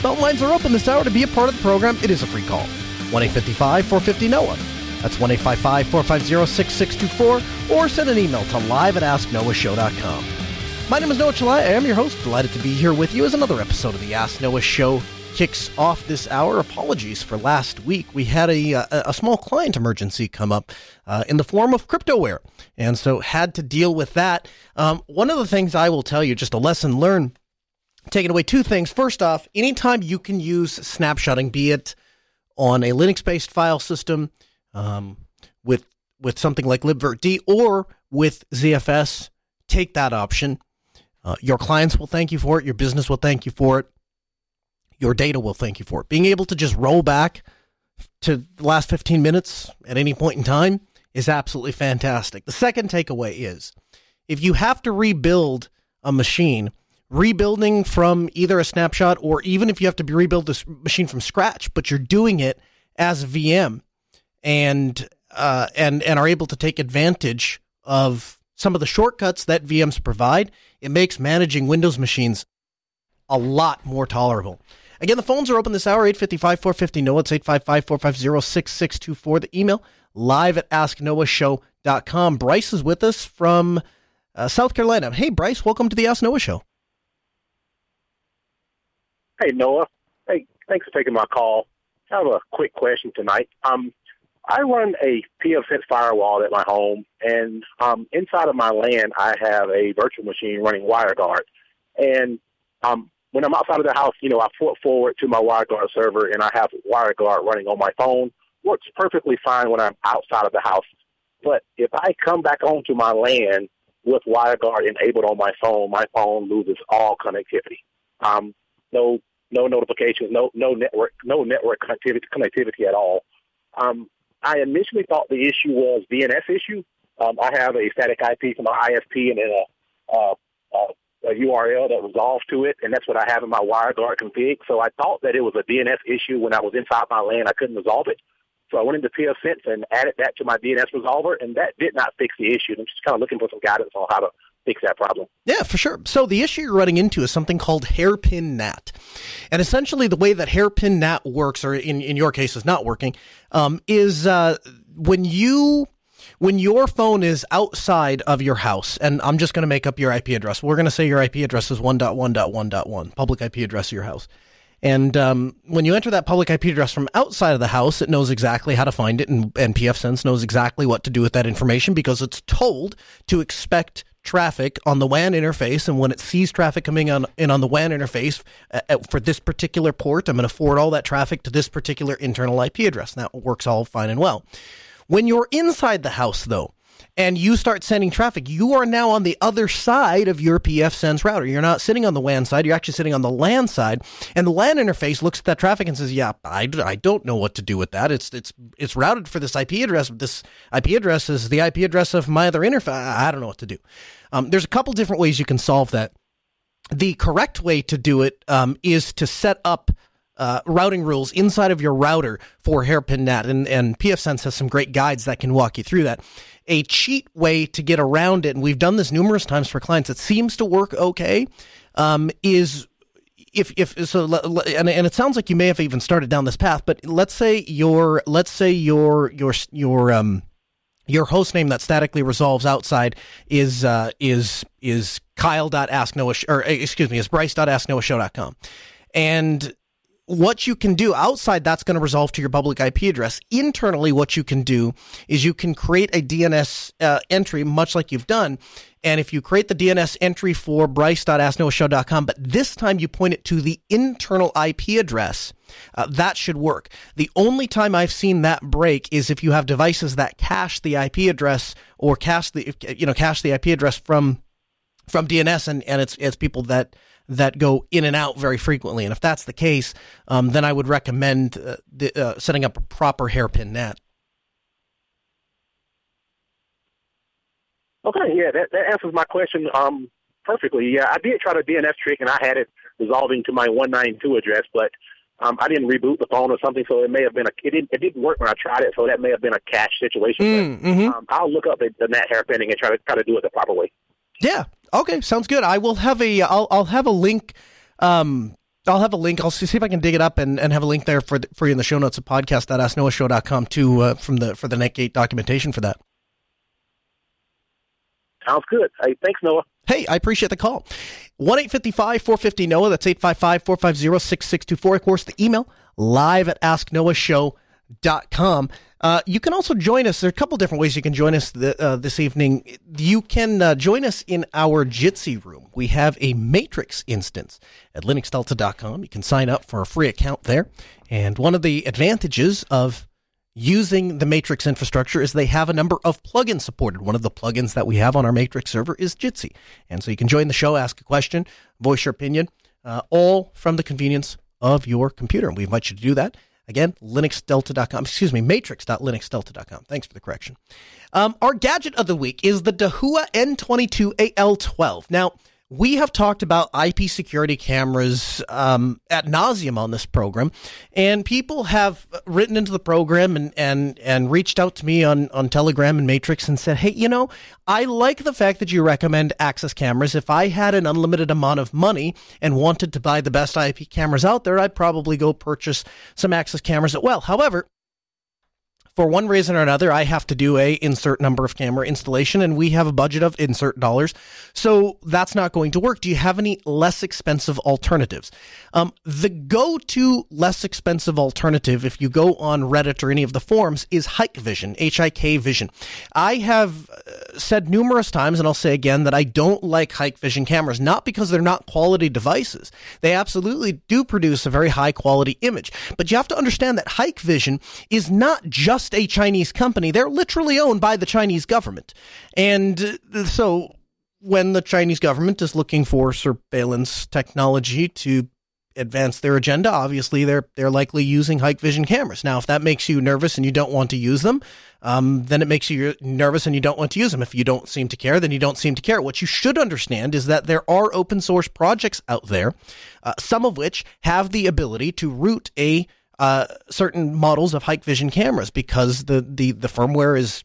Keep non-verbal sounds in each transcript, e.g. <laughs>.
Phone lines are open this hour to be a part of the program. It is a free call. 1 855 450 NOAH. That's 1 855 450 6624 or send an email to live at asknoahshow.com. My name is Noah Chaelin. I am your host. Delighted to be here with you as another episode of the Ask Noah Show kicks off this hour. Apologies for last week. We had a, a, a small client emergency come up uh, in the form of cryptoware, and so had to deal with that. Um, one of the things I will tell you, just a lesson learned, taking away two things. First off, anytime you can use snapshotting, be it on a Linux-based file system um, with with something like libvirt or with ZFS, take that option. Uh, your clients will thank you for it. Your business will thank you for it your data will thank you for it. Being able to just roll back to the last 15 minutes at any point in time is absolutely fantastic. The second takeaway is if you have to rebuild a machine, rebuilding from either a snapshot or even if you have to rebuild this machine from scratch, but you're doing it as a VM and uh, and and are able to take advantage of some of the shortcuts that VMs provide, it makes managing Windows machines a lot more tolerable. Again, the phones are open this hour, 855 450 NOAH. It's 855 450 6624. The email, live at asknoahshow.com. Bryce is with us from uh, South Carolina. Hey, Bryce, welcome to the Ask Noah Show. Hey, Noah. Hey, thanks for taking my call. I have a quick question tonight. Um, I run a pfSense firewall at my home, and um, inside of my LAN, I have a virtual machine running WireGuard. And um, when I'm outside of the house, you know, I port forward to my WireGuard server and I have WireGuard running on my phone. Works perfectly fine when I'm outside of the house. But if I come back onto my LAN with WireGuard enabled on my phone, my phone loses all connectivity. Um, no, no notifications, no, no network, no network connectivity, connectivity at all. Um, I initially thought the issue was DNS issue. Um, I have a static IP from my ISP and then a, a, a a URL that resolves to it, and that's what I have in my WireGuard config. So I thought that it was a DNS issue when I was inside my LAN. I couldn't resolve it. So I went into pfSense and added that to my DNS resolver, and that did not fix the issue. I'm just kind of looking for some guidance on how to fix that problem. Yeah, for sure. So the issue you're running into is something called hairpin NAT. And essentially the way that hairpin NAT works, or in, in your case is not working, um, is uh, when you when your phone is outside of your house, and I'm just going to make up your IP address. We're going to say your IP address is 1.1.1.1, public IP address of your house. And um, when you enter that public IP address from outside of the house, it knows exactly how to find it, and, and pfSense knows exactly what to do with that information because it's told to expect traffic on the WAN interface. And when it sees traffic coming on in on the WAN interface uh, uh for this particular port, I'm going to forward all that traffic to this particular internal IP address. And that works all fine and well. When you're inside the house, though, and you start sending traffic, you are now on the other side of your pfSense router. You're not sitting on the WAN side, you're actually sitting on the LAN side. And the LAN interface looks at that traffic and says, Yeah, I, I don't know what to do with that. It's, it's, it's routed for this IP address. This IP address is the IP address of my other interface. I don't know what to do. Um, there's a couple different ways you can solve that. The correct way to do it um, is to set up uh, routing rules inside of your router for hairpin NAT, and, and pfSense has some great guides that can walk you through that. A cheat way to get around it, and we've done this numerous times for clients, it seems to work okay, um, is if if so and, and it sounds like you may have even started down this path but let's say your let's say your your your um your host name that statically resolves outside is uh, is is kyle.asknoah or excuse me is bryce.asknoahshow.com and what you can do outside that's going to resolve to your public IP address. Internally, what you can do is you can create a DNS uh, entry, much like you've done. And if you create the DNS entry for bryce.asknoahshow.com, but this time you point it to the internal IP address, uh, that should work. The only time I've seen that break is if you have devices that cache the IP address or cache the, you know, cache the IP address from, from DNS and, and it's, it's people that, that go in and out very frequently. And if that's the case, um, then I would recommend uh, the, uh, setting up a proper hairpin NAT. Okay, yeah, that, that answers my question um, perfectly. Yeah, I did try the DNS trick, and I had it resolving to my 192 address, but um, I didn't reboot the phone or something, so it may have been a it didn't it didn't work when I tried it, so that may have been a cache situation. Mm, but, mm-hmm. um, I'll look up the, the NAT hairpinning and try to try to do it the proper way. Yeah. Okay. Sounds good. I will have a. I'll I'll have a link. Um, I'll have a link. I'll see, see if I can dig it up and, and have a link there for the, for you in the show notes of podcast.asknoahshow.com to uh, from the for the Netgate documentation for that. Sounds good. Hey, thanks, Noah. Hey, I appreciate the call. 1 855 450 Noah. That's 855 450 6624. Of course, the email live at asknoahshow.com. Uh, you can also join us. There are a couple different ways you can join us the, uh, this evening. You can uh, join us in our Jitsi room. We have a Matrix instance at linuxdelta.com. You can sign up for a free account there. And one of the advantages of using the Matrix infrastructure is they have a number of plugins supported. One of the plugins that we have on our Matrix server is Jitsi. And so you can join the show, ask a question, voice your opinion, uh, all from the convenience of your computer. And we invite you to do that. Again, linuxdelta.com, excuse me, matrix.linuxdelta.com. Thanks for the correction. Um, our gadget of the week is the Dahua N22AL12. Now, we have talked about IP security cameras um, at nauseum on this program, and people have written into the program and, and, and reached out to me on, on Telegram and Matrix and said, hey, you know, I like the fact that you recommend Axis cameras. If I had an unlimited amount of money and wanted to buy the best IP cameras out there, I'd probably go purchase some Axis cameras as well. However, for one reason or another, I have to do a insert number of camera installation, and we have a budget of insert dollars, so that's not going to work. Do you have any less expensive alternatives? Um, the go-to less expensive alternative, if you go on Reddit or any of the forums, is Hikvision, H-I-K Vision. I have uh, said numerous times, and I'll say again, that I don't like Hikvision cameras, not because they're not quality devices. They absolutely do produce a very high quality image, but you have to understand that Hikvision is not just just a Chinese company. They're literally owned by the Chinese government. And uh, so when the Chinese government is looking for surveillance technology to advance their agenda, obviously they're they're likely using Hikvision cameras. Now, if that makes you nervous and you don't want to use them, um, then it makes you nervous and you don't want to use them. If you don't seem to care, then you don't seem to care. What you should understand is that there are open source projects out there, uh, some of which have the ability to root a uh, certain models of Hikvision cameras because the, the, the firmware is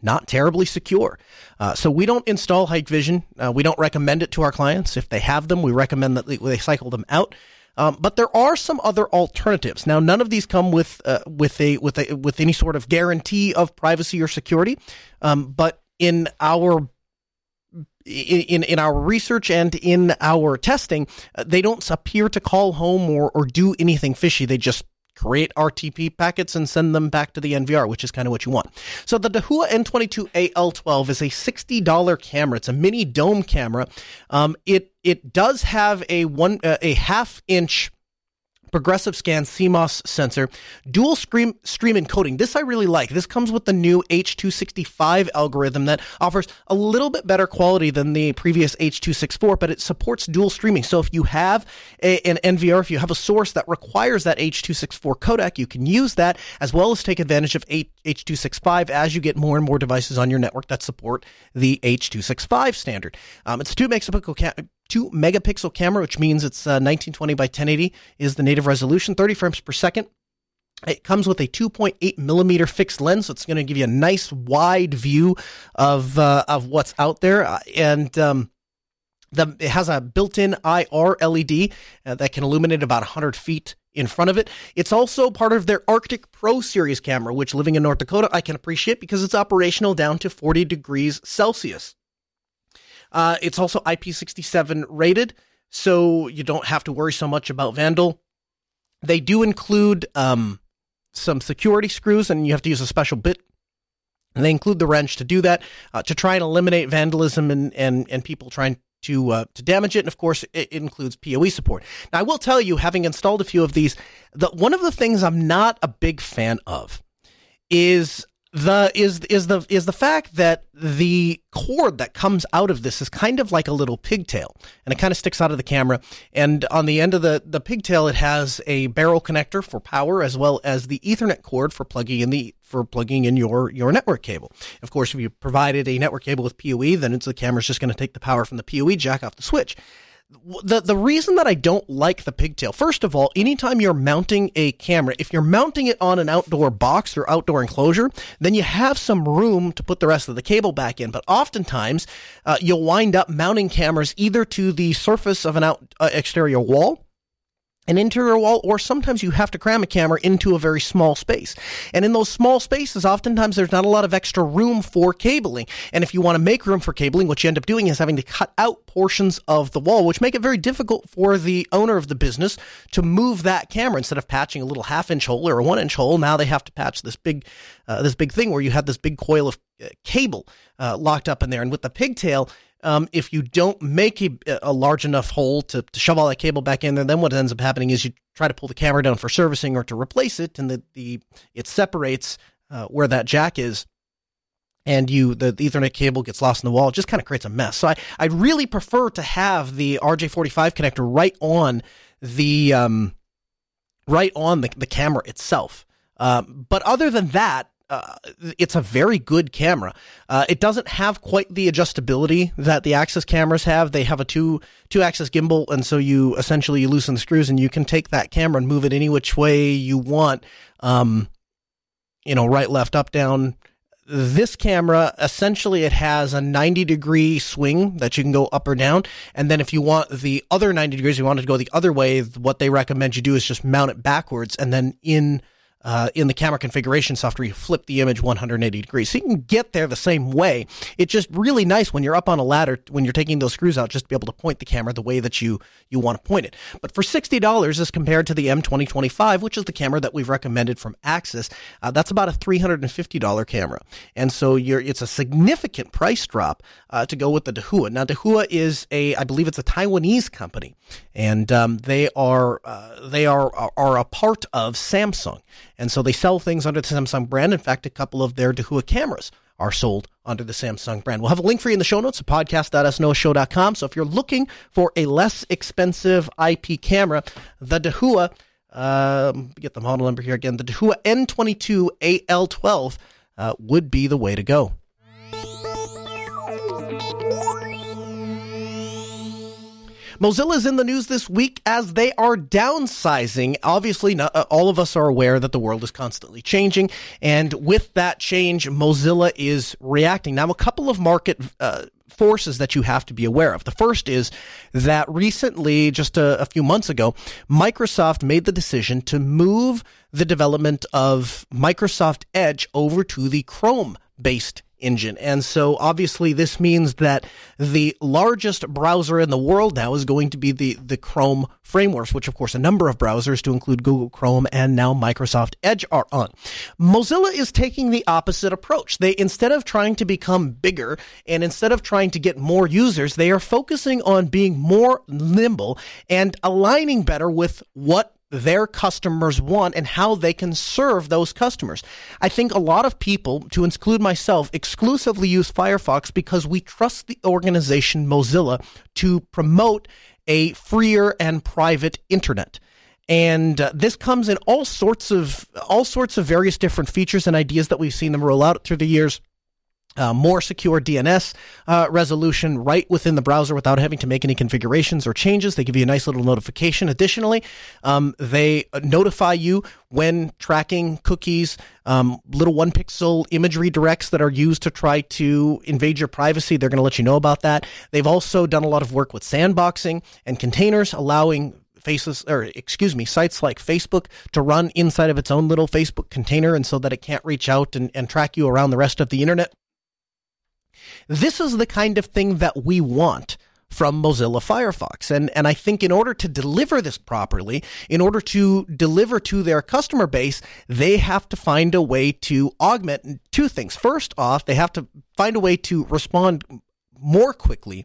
not terribly secure. Uh, so we don't install Hikvision. Uh, we don't recommend it to our clients. If they have them, we recommend that they cycle them out. Um, but there are some other alternatives. Now, none of these come with uh, with a with a with any sort of guarantee of privacy or security. Um, but in our in, in our research and in our testing, uh, they don't appear to call home or, or do anything fishy. They just create RTP packets and send them back to the NVR, which is kind of what you want. So the Dahua N22AL12 is a $60 camera. It's a mini dome camera. Um, it it does have a one uh, a half inch progressive scan CMOS sensor, dual stream, stream encoding. This I really like. This comes with the new H265 algorithm that offers a little bit better quality than the previous H264, but it supports dual streaming. So if you have a, an NVR, if you have a source that requires that H264 codec, you can use that as well as take advantage of H265 as you get more and more devices on your network that support the H265 standard. Um, it's two megapixel two megapixel camera, which means it's uh, 1920 by 1080 is the native resolution, 30 frames per second. It comes with a 2.8 millimeter fixed lens, so it's going to give you a nice wide view of uh, of what's out there, uh, and um, the, it has a built-in IR LED uh, that can illuminate about 100 feet in front of it. It's also part of their Arctic Pro Series camera, which living in North Dakota I can appreciate because it's operational down to 40 degrees Celsius. Uh, it's also IP67 rated, so you don't have to worry so much about Vandal. They do include um, some security screws, and you have to use a special bit. And they include the wrench to do that, uh, to try and eliminate vandalism and, and, and people trying to uh, to damage it. And of course, it, includes PoE support. Now, I will tell you, having installed a few of these, that one of the things I'm not a big fan of is the is is the is the fact that the cord that comes out of this is kind of like a little pigtail and it kind of sticks out of the camera and on the end of the the pigtail it has a barrel connector for power as well as the ethernet cord for plugging in the for plugging in your your network cable. Of course if you provided a network cable with PoE then it's the camera's just going to take the power from the PoE jack off the switch the the reason that I don't like the pigtail, first of all, anytime you're mounting a camera, if you're mounting it on an outdoor box or outdoor enclosure, then you have some room to put the rest of the cable back in. But oftentimes, uh, you'll wind up mounting cameras either to the surface of an out uh, exterior wall an interior wall, or sometimes you have to cram a camera into a very small space. And in those small spaces, oftentimes there's not a lot of extra room for cabling. And if you want to make room for cabling, what you end up doing is having to cut out portions of the wall, which make it very difficult for the owner of the business to move that camera instead of patching a little half inch hole or a one inch hole. Now they have to patch this big, uh, this big thing where you have this big coil of uh, cable uh, locked up in there. And with the pigtail, um, if you don't make a, a large enough hole to, to, shove all that cable back in there, then what ends up happening is you try to pull the camera down for servicing or to replace it, and the, the it separates uh, where that jack is, and you the, the, Ethernet cable gets lost in the wall. It just kind of creates a mess. So I I really prefer to have the RJ45 connector right on the um, right on the, the camera itself. Um, but other than that, uh, it's a very good camera. Uh, it doesn't have quite the adjustability that the Axis cameras have. They have a two two axis gimbal, and so you essentially you loosen the screws and you can take that camera and move it any which way you want. Um, you know, right, left, up, down. This camera essentially it has a 90 degree swing that you can go up or down, and then if you want the other 90 degrees, you want it to go the other way. What they recommend you do is just mount it backwards, and then in uh, in the camera configuration software, you flip the image 180 degrees. So you can get there the same way. It's just really nice when you're up on a ladder, when you're taking those screws out, just to be able to point the camera the way that you, you want to point it. But for $60 as compared to the M2025, which is the camera that we've recommended from Axis, uh, that's about a $350 camera. And so it's a significant price drop uh, to go with the Dahua. Now, Dahua is a, I believe it's a Taiwanese company, and um, they are, uh, they are, are a part of Samsung. And so they sell things under the Samsung brand. In fact, a couple of their Dahua cameras are sold under the Samsung brand. We'll have a link for you in the show notes at podcast.asknoahshow.com. So if you're looking for a less expensive IP camera, the Dahua, um, get the model number here again, the Dahua N22 AL12 uh, would be the way to go. Mozilla is in the news this week as they are downsizing. Obviously, not, uh, all of us are aware that the world is constantly changing, and with that change, Mozilla is reacting. Now, a couple of market uh, forces that you have to be aware of. The first is that recently, just a, a few months ago, Microsoft made the decision to move the development of Microsoft Edge over to the Chrome based engine. And so obviously this means that the largest browser in the world now is going to be the, the Chrome frameworks, which of course a number of browsers to include Google Chrome and now Microsoft Edge are on. Mozilla is taking the opposite approach. They, instead of trying to become bigger and instead of trying to get more users, they are focusing on being more nimble and aligning better with what their customers want and how they can serve those customers. I think a lot of people, to include myself, exclusively use Firefox because we trust the organization Mozilla to promote a freer and private internet. And uh, this comes in all sorts of all sorts of various different features and ideas that we've seen them roll out through the years uh, more secure DNS uh, resolution right within the browser without having to make any configurations or changes. They give you a nice little notification. Additionally, um, they notify you when tracking cookies, um, little one pixel image redirects that are used to try to invade your privacy. They're going to let you know about that. They've also done a lot of work with sandboxing and containers, allowing faces or excuse me sites like facebook to run inside of its own little facebook container and so that it can't reach out and, and track you around the rest of the internet this is the kind of thing that we want from Mozilla Firefox. And, and I think in order to deliver this properly, in order to deliver to their customer base, they have to find a way to augment two things. First off, they have to find a way to respond more quickly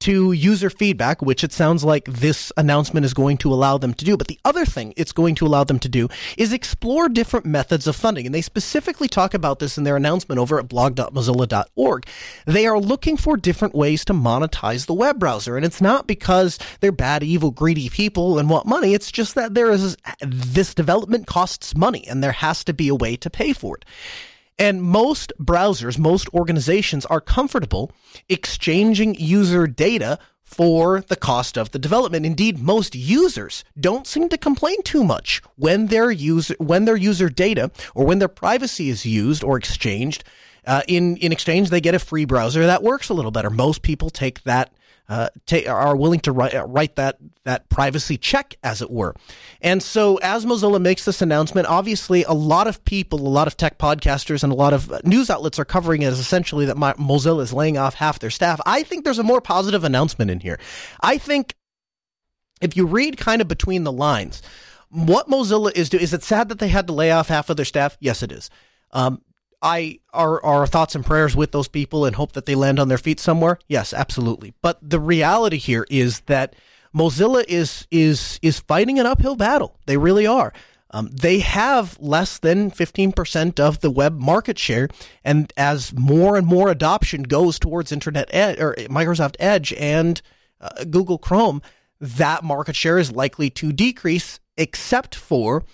to user feedback, which it sounds like this announcement is going to allow them to do. But the other thing it's going to allow them to do is explore different methods of funding. And they specifically talk about this in their announcement over at blog.mozilla.org. They are looking for different ways to monetize the web browser. And it's not because they're bad, evil, greedy people and want money. It's just that there is this development costs money and there has to be a way to pay for it. And most browsers, most organizations are comfortable exchanging user data for the cost of the development. Indeed, most users don't seem to complain too much when their user when their user data or when their privacy is used or exchanged. Uh, in in exchange, they get a free browser that works a little better. Most people take that uh, are willing to write, uh, write that that privacy check, as it were. And so, as Mozilla makes this announcement, obviously, a lot of people, a lot of tech podcasters, and a lot of news outlets are covering it as essentially that Mozilla is laying off half their staff. I think there's a more positive announcement in here. I think if you read kind of between the lines, what Mozilla is doing is it sad that they had to lay off half of their staff? Yes, it is. Um, I our our thoughts and prayers with those people and hope that they land on their feet somewhere. Yes, absolutely. But the reality here is that Mozilla is is is fighting an uphill battle. They really are. Um, they have less than 15% of the web market share. And as more and more adoption goes towards Internet Ed, or Microsoft Edge and uh, Google Chrome, that market share is likely to decrease, except for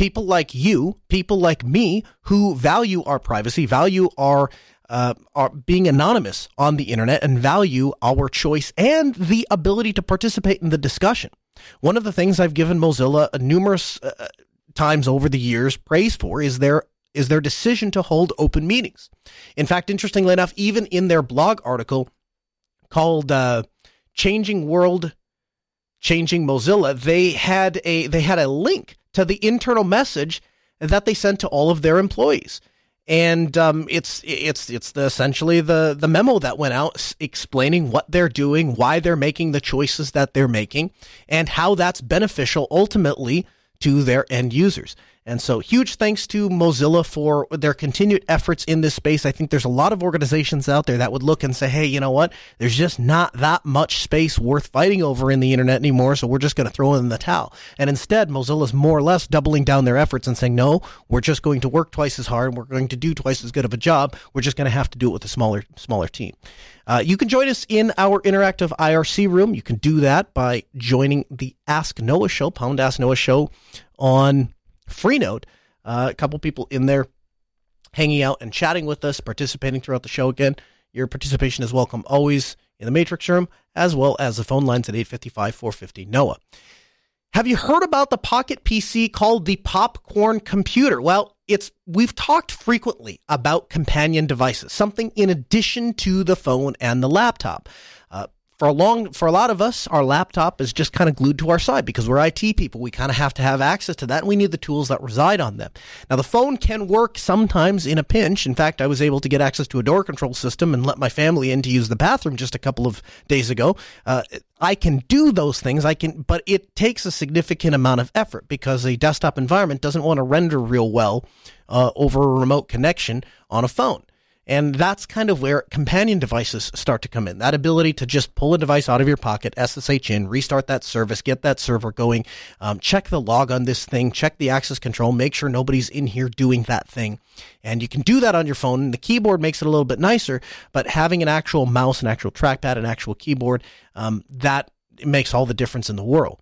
people like you, people like me, who value our privacy, value our uh, are being anonymous on the internet and value our choice and the ability to participate in the discussion. One of the things I've given Mozilla numerous uh, times over the years praise for is their is their decision to hold open meetings. In fact, interestingly enough, even in their blog article called uh, "Changing World, Changing Mozilla," they had a they had a link to the internal message that they sent to all of their employees. And um, it's it's it's the, essentially the the memo that went out explaining what they're doing, why they're making the choices that they're making, and how that's beneficial ultimately to their end users. And so, huge thanks to Mozilla for their continued efforts in this space. I think there's a lot of organizations out there that would look and say, hey, you know what? There's just not that much space worth fighting over in the internet anymore, so we're just going to throw in the towel. And instead, Mozilla's more or less doubling down their efforts and saying, no, we're just going to work twice as hard and we're going to do twice as good of a job. We're just going to have to do it with a smaller, smaller team. Uh, you can join us in our interactive IRC room. You can do that by joining the Ask Noah show, Pound Ask Noah show on Freenode. Uh, a couple people in there hanging out and chatting with us, participating throughout the show again. Your participation is welcome always in the Matrix room, as well as the phone lines at 855 450 NOAH. Have you heard about the Pocket PC called the Popcorn Computer? Well, it's we've talked frequently about companion devices, something in addition to the phone and the laptop. Uh, for a long for a lot of us our laptop is just kind of glued to our side because we're IT people. We kind of have to have access to that and we need the tools that reside on them. Now the phone can work sometimes in a pinch. In fact I was able to get access to a door control system and let my family in to use the bathroom just a couple of days ago. Uh, I can do those things. I can but it takes a significant amount of effort because a desktop environment doesn't want to render real well uh, over a remote connection on a phone and that's kind of where companion devices start to come in. That ability to just pull a device out of your pocket, SSH in, restart that service, get that server going, um, check the log on this thing, check the access control, make sure nobody's in here doing that thing. And you can do that on your phone. The keyboard makes it a little bit nicer, but having an actual mouse, an actual trackpad, an actual keyboard, um, that makes all the difference in the world.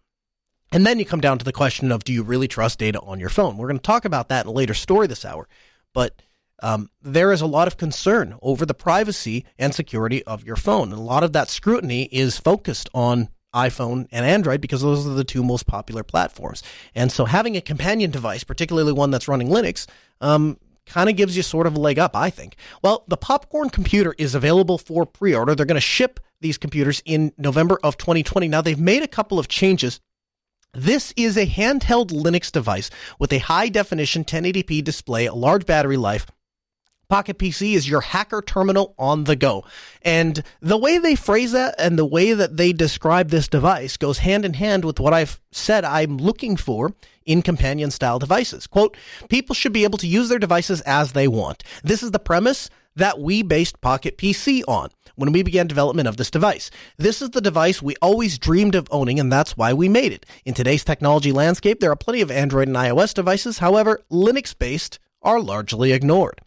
And then you come down to the question of do you really trust data on your phone? We're going to talk about that in a later story this hour. But um, there is a lot of concern over the privacy and security of your phone. And a lot of that scrutiny is focused on iPhone and Android because those are the two most popular platforms. And so having a companion device, particularly one that's running Linux, um, kind of gives you sort of a leg up, I think. Well, the Popcorn computer is available for pre order. They're going to ship these computers in November of 2020. Now, they've made a couple of changes. This is a handheld Linux device with a high definition 1080p display, a large battery life, Pocket PC is your hacker terminal on the go. And the way they phrase that and the way that they describe this device goes hand in hand with what I've said I'm looking for in companion style devices. Quote, people should be able to use their devices as they want. This is the premise that we based Pocket PC on when we began development of this device. This is the device we always dreamed of owning, and that's why we made it. In today's technology landscape, there are plenty of Android and iOS devices. However, Linux based are largely ignored.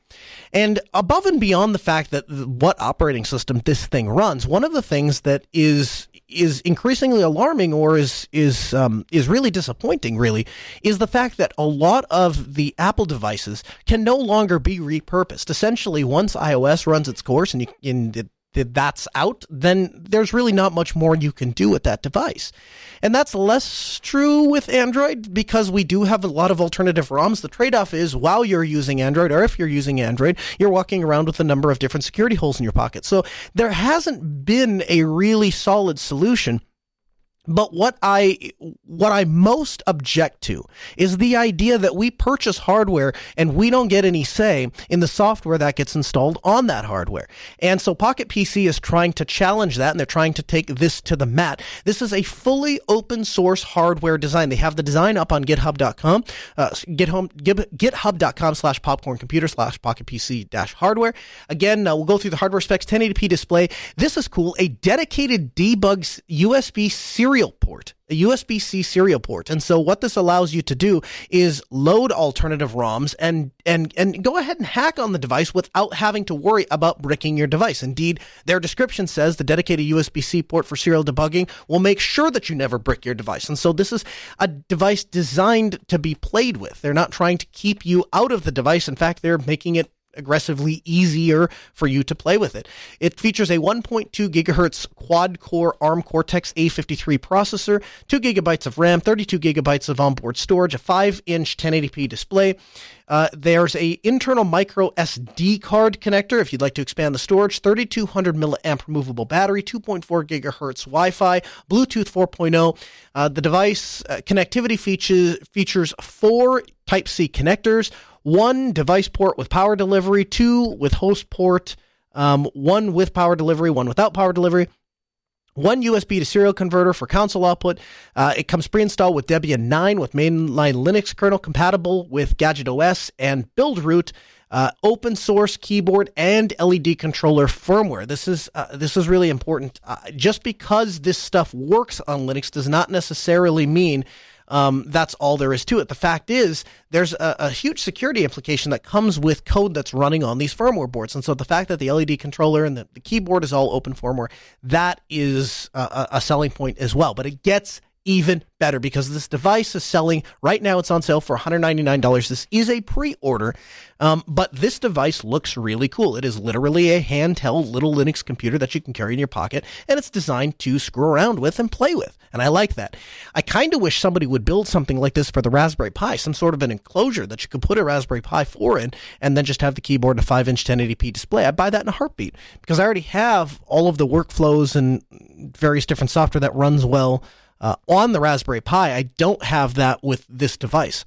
And above and beyond the fact that what operating system this thing runs, one of the things that is is increasingly alarming or is is um, is really disappointing, really, is the fact that a lot of the Apple devices can no longer be repurposed. Essentially, once iOS runs its course and you, and that's out, then there's really not much more you can do with that device. And that's less true with Android because we do have a lot of alternative ROMs. The trade off is while you're using Android or if you're using Android, you're walking around with a number of different security holes in your pocket. So there hasn't been a really solid solution but what I what I most object to is the idea that we purchase hardware and we don't get any say in the software that gets installed on that hardware. And so Pocket PC is trying to challenge that and they're trying to take this to the mat. This is a fully open source hardware design. They have the design up on github.com, uh, github, github.com slash popcorn computer slash pocket PC dash hardware. Again, uh, we'll go through the hardware specs, 1080p display. This is cool. A dedicated debugs USB serial serial port, a USB C serial port. And so what this allows you to do is load alternative ROMs and, and, and go ahead and hack on the device without having to worry about bricking your device. Indeed, their description says the dedicated USB C port for serial debugging will make sure that you never brick your device. And so this is a device designed to be played with. They're not trying to keep you out of the device. In fact, they're making it aggressively easier for you to play with it. It features a 1.2 gigahertz quad core ARM Cortex A53 processor, 2 gigabytes of RAM, 32 gigabytes of onboard storage, a 5 inch 1080p display. Uh, there's a internal micro SD card connector if you'd like to expand the storage, 3200 milliamp removable battery, 2.4 gigahertz Wi-Fi, Bluetooth 4.0. Uh, the device uh, connectivity features features four Type C connectors, one device port with power delivery, two with host port, um, one with power delivery, one without power delivery. One USB to serial converter for console output. Uh, it comes pre-installed with Debian 9 with mainline Linux kernel compatible with Gadget OS and Buildroot. Uh, open source keyboard and LED controller firmware. This is uh, this is really important. Uh, just because this stuff works on Linux does not necessarily mean um, that's all there is to it. The fact is, there's a, a, huge security implication that comes with code that's running on these firmware boards. And so the fact that the LED controller and the, the keyboard is all open firmware, that is a, a selling point as well. But it gets even better because this device is selling right now. It's on sale for $199. This is a pre-order, um, but this device looks really cool. It is literally a handheld little Linux computer that you can carry in your pocket, and it's designed to screw around with and play with. And I like that. I kind of wish somebody would build something like this for the Raspberry Pi, some sort of an enclosure that you could put a Raspberry Pi 4 in, and then just have the keyboard and a 5-inch 1080p display. I'd buy that in a heartbeat because I already have all of the workflows and various different software that runs well uh, on the Raspberry Pi. I don't have that with this device.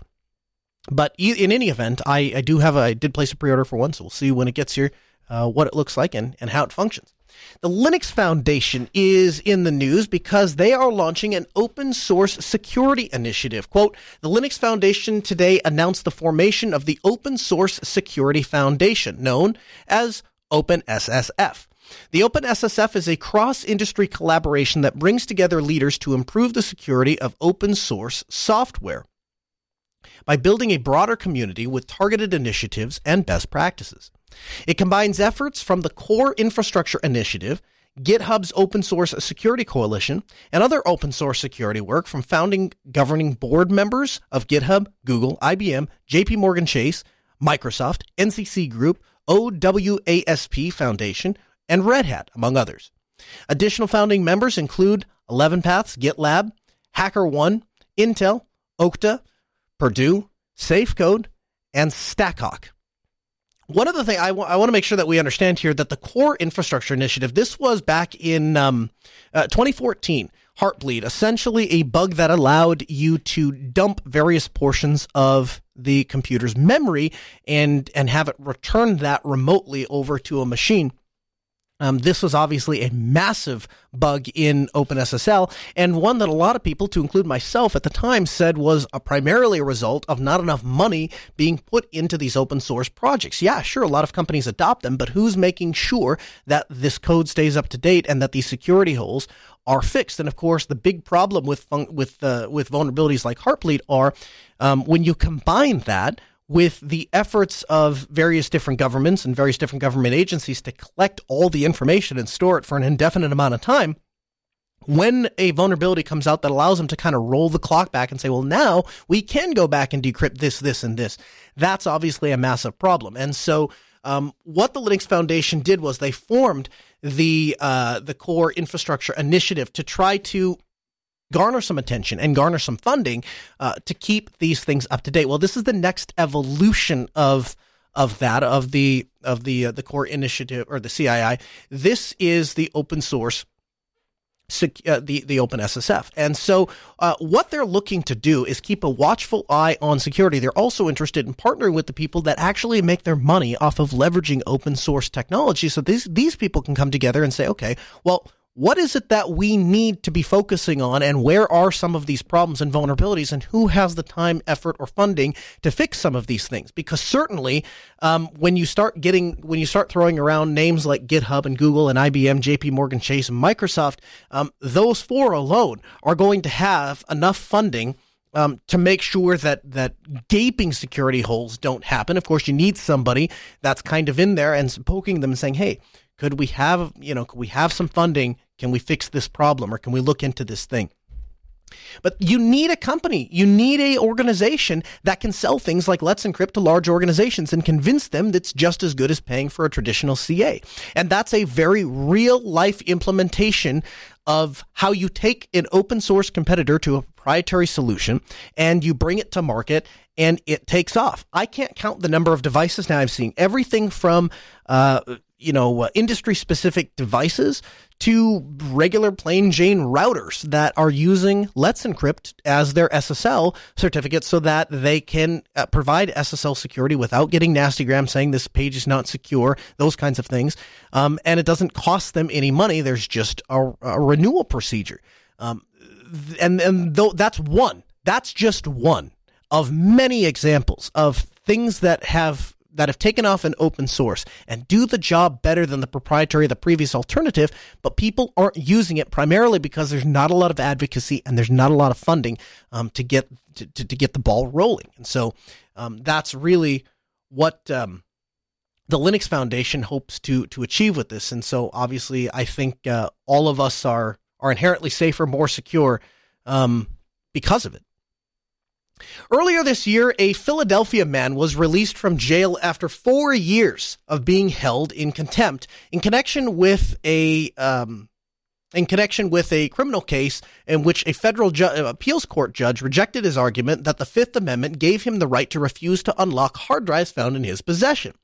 But in any event, I, I do have a, I did place a pre-order for one, so we'll see when it gets here uh, what it looks like and, and how it functions. The Linux Foundation is in the news because they are launching an open source security initiative. Quote, the Linux Foundation today announced the formation of the Open Source Security Foundation, known as OpenSSF. The OpenSSF is a cross industry collaboration that brings together leaders to improve the security of open source software by building a broader community with targeted initiatives and best practices. It combines efforts from the Core Infrastructure Initiative, GitHub's Open Source Security Coalition, and other open source security work from founding governing board members of GitHub, Google, IBM, JP Morgan Chase, Microsoft, NCC Group, OWASP Foundation, and Red Hat, among others. Additional founding members include 11 Paths, GitLab, HackerOne, Intel, Okta, Purdue, SafeCode, and Stackhawk. One of the things I, w- I want to make sure that we understand here that the core infrastructure initiative, this was back in um, uh, 2014, Heartbleed, essentially a bug that allowed you to dump various portions of the computer's memory and, and have it return that remotely over to a machine Um, this was obviously a massive bug in OpenSSL, and one that a lot of people, to include myself at the time, said was a primarily a result of not enough money being put into these open source projects. Yeah, sure, a lot of companies adopt them, but who's making sure that this code stays up to date and that these security holes are fixed? And of course, the big problem with with uh, with vulnerabilities like Heartbleed are um, when you combine that with the efforts of various different governments and various different government agencies to collect all the information and store it for an indefinite amount of time, when a vulnerability comes out that allows them to kind of roll the clock back and say, well, now we can go back and decrypt this, this, and this, that's obviously a massive problem. And so, um, what the Linux Foundation did was they formed the uh, the core infrastructure initiative to try to garner some attention and garner some funding uh, to keep these things up to date. Well, this is the next evolution of of that of the of the uh, the core initiative or the CII. This is the open source. Uh, the the Open SSF, and so uh, what they're looking to do is keep a watchful eye on security. They're also interested in partnering with the people that actually make their money off of leveraging open source technology. So these these people can come together and say, okay, well, what is it that we need to be focusing on and where are some of these problems and vulnerabilities and who has the time effort or funding to fix some of these things because certainly um, when you start getting when you start throwing around names like github and google and ibm jp morgan chase and microsoft um, those four alone are going to have enough funding um, to make sure that that gaping security holes don't happen. Of course, you need somebody that's kind of in there and poking them and saying, "Hey, could we have you know could we have some funding can we fix this problem or can we look into this thing? But you need a company, you need a organization that can sell things like Let's Encrypt to large organizations and convince them that's just as good as paying for a traditional CA. And that's a very real life implementation of how you take an open source competitor to a proprietary solution and you bring it to market and it takes off. I can't count the number of devices now I've seen. Everything from uh, you know, uh, industry specific devices to regular plain Jane routers that are using Let's Encrypt as their SSL certificate so that they can uh, provide SSL security without getting nastygram saying this page is not secure, those kinds of things. Um, and it doesn't cost them any money. There's just a, a renewal procedure. Um, and and though that's one, that's just one of many examples of things that have that have taken off in open source and do the job better than the proprietary, the previous alternative, but people aren't using it primarily because there's not a lot of advocacy and there's not a lot of funding um, to get to, to, to, get the ball rolling. And so um, that's really what um, the Linux Foundation hopes to to achieve with this. And so obviously, I think uh, all of us are are inherently safer, more secure um, because of it. Earlier this year, a Philadelphia man was released from jail after four years of being held in contempt in connection with a um, in connection with a criminal case in which a federal ju- uh, appeals court judge rejected his argument that the Fifth Amendment gave him the right to refuse to unlock hard drives found in his possession.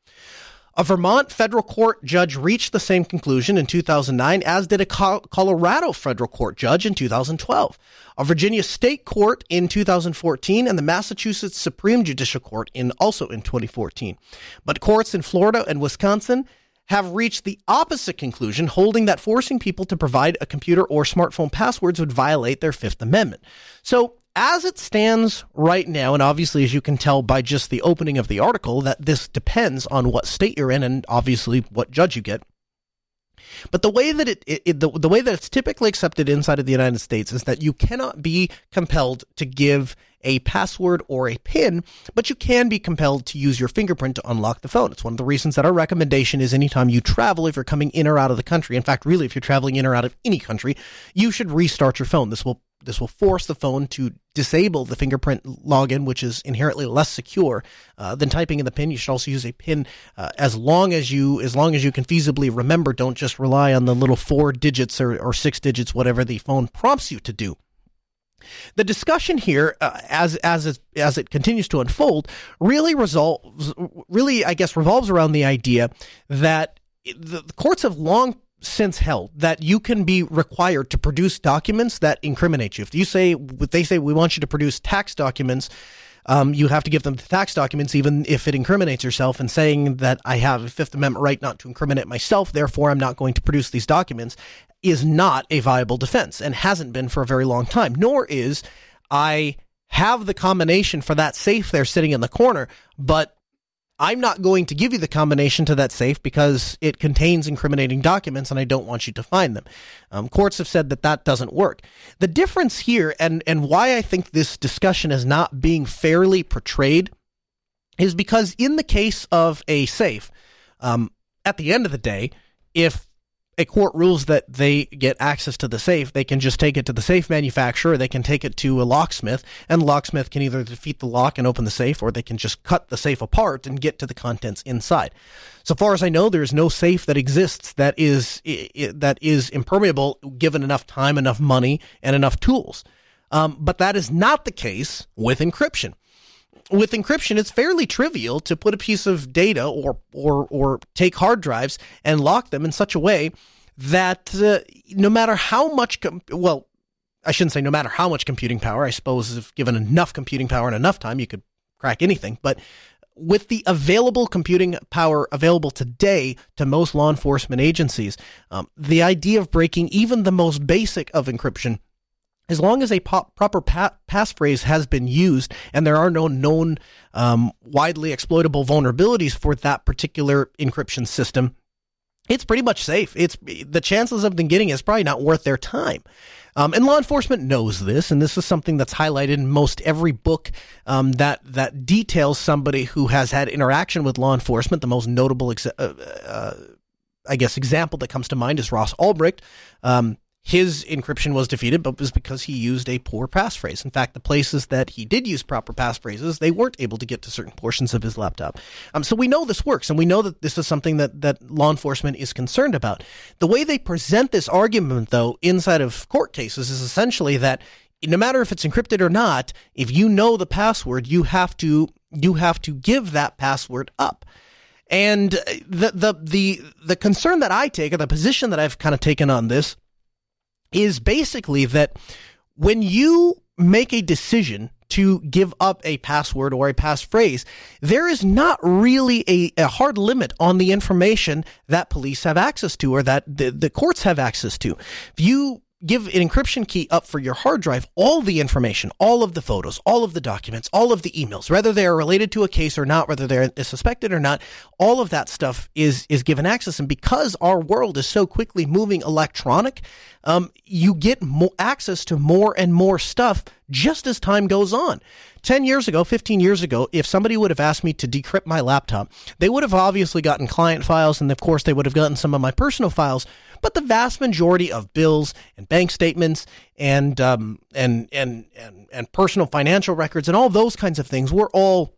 A Vermont federal court judge reached the same conclusion in 2009, as did a Colorado federal court judge in 2012, a Virginia state court in 2014, and the Massachusetts Supreme Judicial Court in also in 2014. But courts in Florida and Wisconsin have reached the opposite conclusion, holding that forcing people to provide a computer or smartphone passwords would violate their Fifth Amendment. So as it stands right now, and obviously, as you can tell by just the opening of the article, that this depends on what state you're in and obviously what judge you get. But the way that it, it, it, the, the way that it's typically accepted inside of the United States is that you cannot be compelled to give a password or a PIN, but you can be compelled to use your fingerprint to unlock the phone. It's one of the reasons that our recommendation is anytime you travel, if you're coming in or out of the country, in fact, really, if you're traveling in or out of any country, you should restart your phone. This will this will force the phone to disable the fingerprint login, which is inherently less secure uh, than typing in the PIN. You should also use a PIN uh, as long as you as long as you can feasibly remember. Don't just rely on the little four digits or, or six digits, whatever the phone prompts you to do. The discussion here, uh, as as it, as it continues to unfold, really resolves, really I guess revolves around the idea that the, the courts have long since held that you can be required to produce documents that incriminate you. If you say, they say we want you to produce tax documents um, you have to give them the tax documents, even if it incriminates yourself, and saying that I have a Fifth Amendment right not to incriminate myself, therefore I'm not going to produce these documents, is not a viable defense and hasn't been for a very long time. Nor is I have the combination for that safe there sitting in the corner, but I'm not going to give you the combination to that safe because it contains incriminating documents and I don't want you to find them. Um, courts have said that that doesn't work. The difference here and, and why I think this discussion is not being fairly portrayed is because in the case of a safe, um, at the end of the day, if a court rules that they get access to the safe, they can just take it to the safe manufacturer, they can take it to a locksmith, and the locksmith can either defeat the lock and open the safe, or they can just cut the safe apart and get to the contents inside. So far as I know, there's no safe that exists that is that is impermeable given enough time, enough money, and enough tools. Um, but that is not the case with encryption with encryption, it's fairly trivial to put a piece of data or or or take hard drives and lock them in such a way that uh, no matter how much, com- well, I shouldn't say no matter how much computing power. I suppose if given enough computing power and enough time, you could crack anything. But with the available computing power available today to most law enforcement agencies, um, the idea of breaking even the most basic of encryption as long as a pop, proper pa- passphrase has been used and there are no known um, widely exploitable vulnerabilities for that particular encryption system, it's pretty much safe. It's the chances of them getting it is probably not worth their time. Um, and law enforcement knows this, and this is something that's highlighted in most every book um, that that details somebody who has had interaction with law enforcement. The most notable, uh, uh, I guess, example that comes to mind is Ross Ulbricht. Um, his encryption was defeated, but it was because he used a poor passphrase. In fact, the places that he did use proper passphrases, they weren't able to get to certain portions of his laptop. Um, so we know this works, and we know that this is something that, that law enforcement is concerned about. The way they present this argument, though, inside of court cases is essentially that no matter if it's encrypted or not, if you know the password, you have to you have to give that password up. And the the the the concern that I take, or the position that I've kind of taken on this, is basically that when you make a decision to give up a password or a passphrase, there is not really a, a, hard limit on the information that police have access to or that the, the courts have access to. If you give an encryption key up for your hard drive, all the information, all of the photos, all of the documents, all of the emails, whether they are related to a case or not, whether they're suspected or not, all of that stuff is is given access. And because our world is so quickly moving electronic, um, you get more access to more and more stuff just as time goes on. 10 years ago, 15 years ago, if somebody would have asked me to decrypt my laptop, they would have obviously gotten client files and of course they would have gotten some of my personal files, but the vast majority of bills and bank statements and um, and, and and and personal financial records and all those kinds of things were all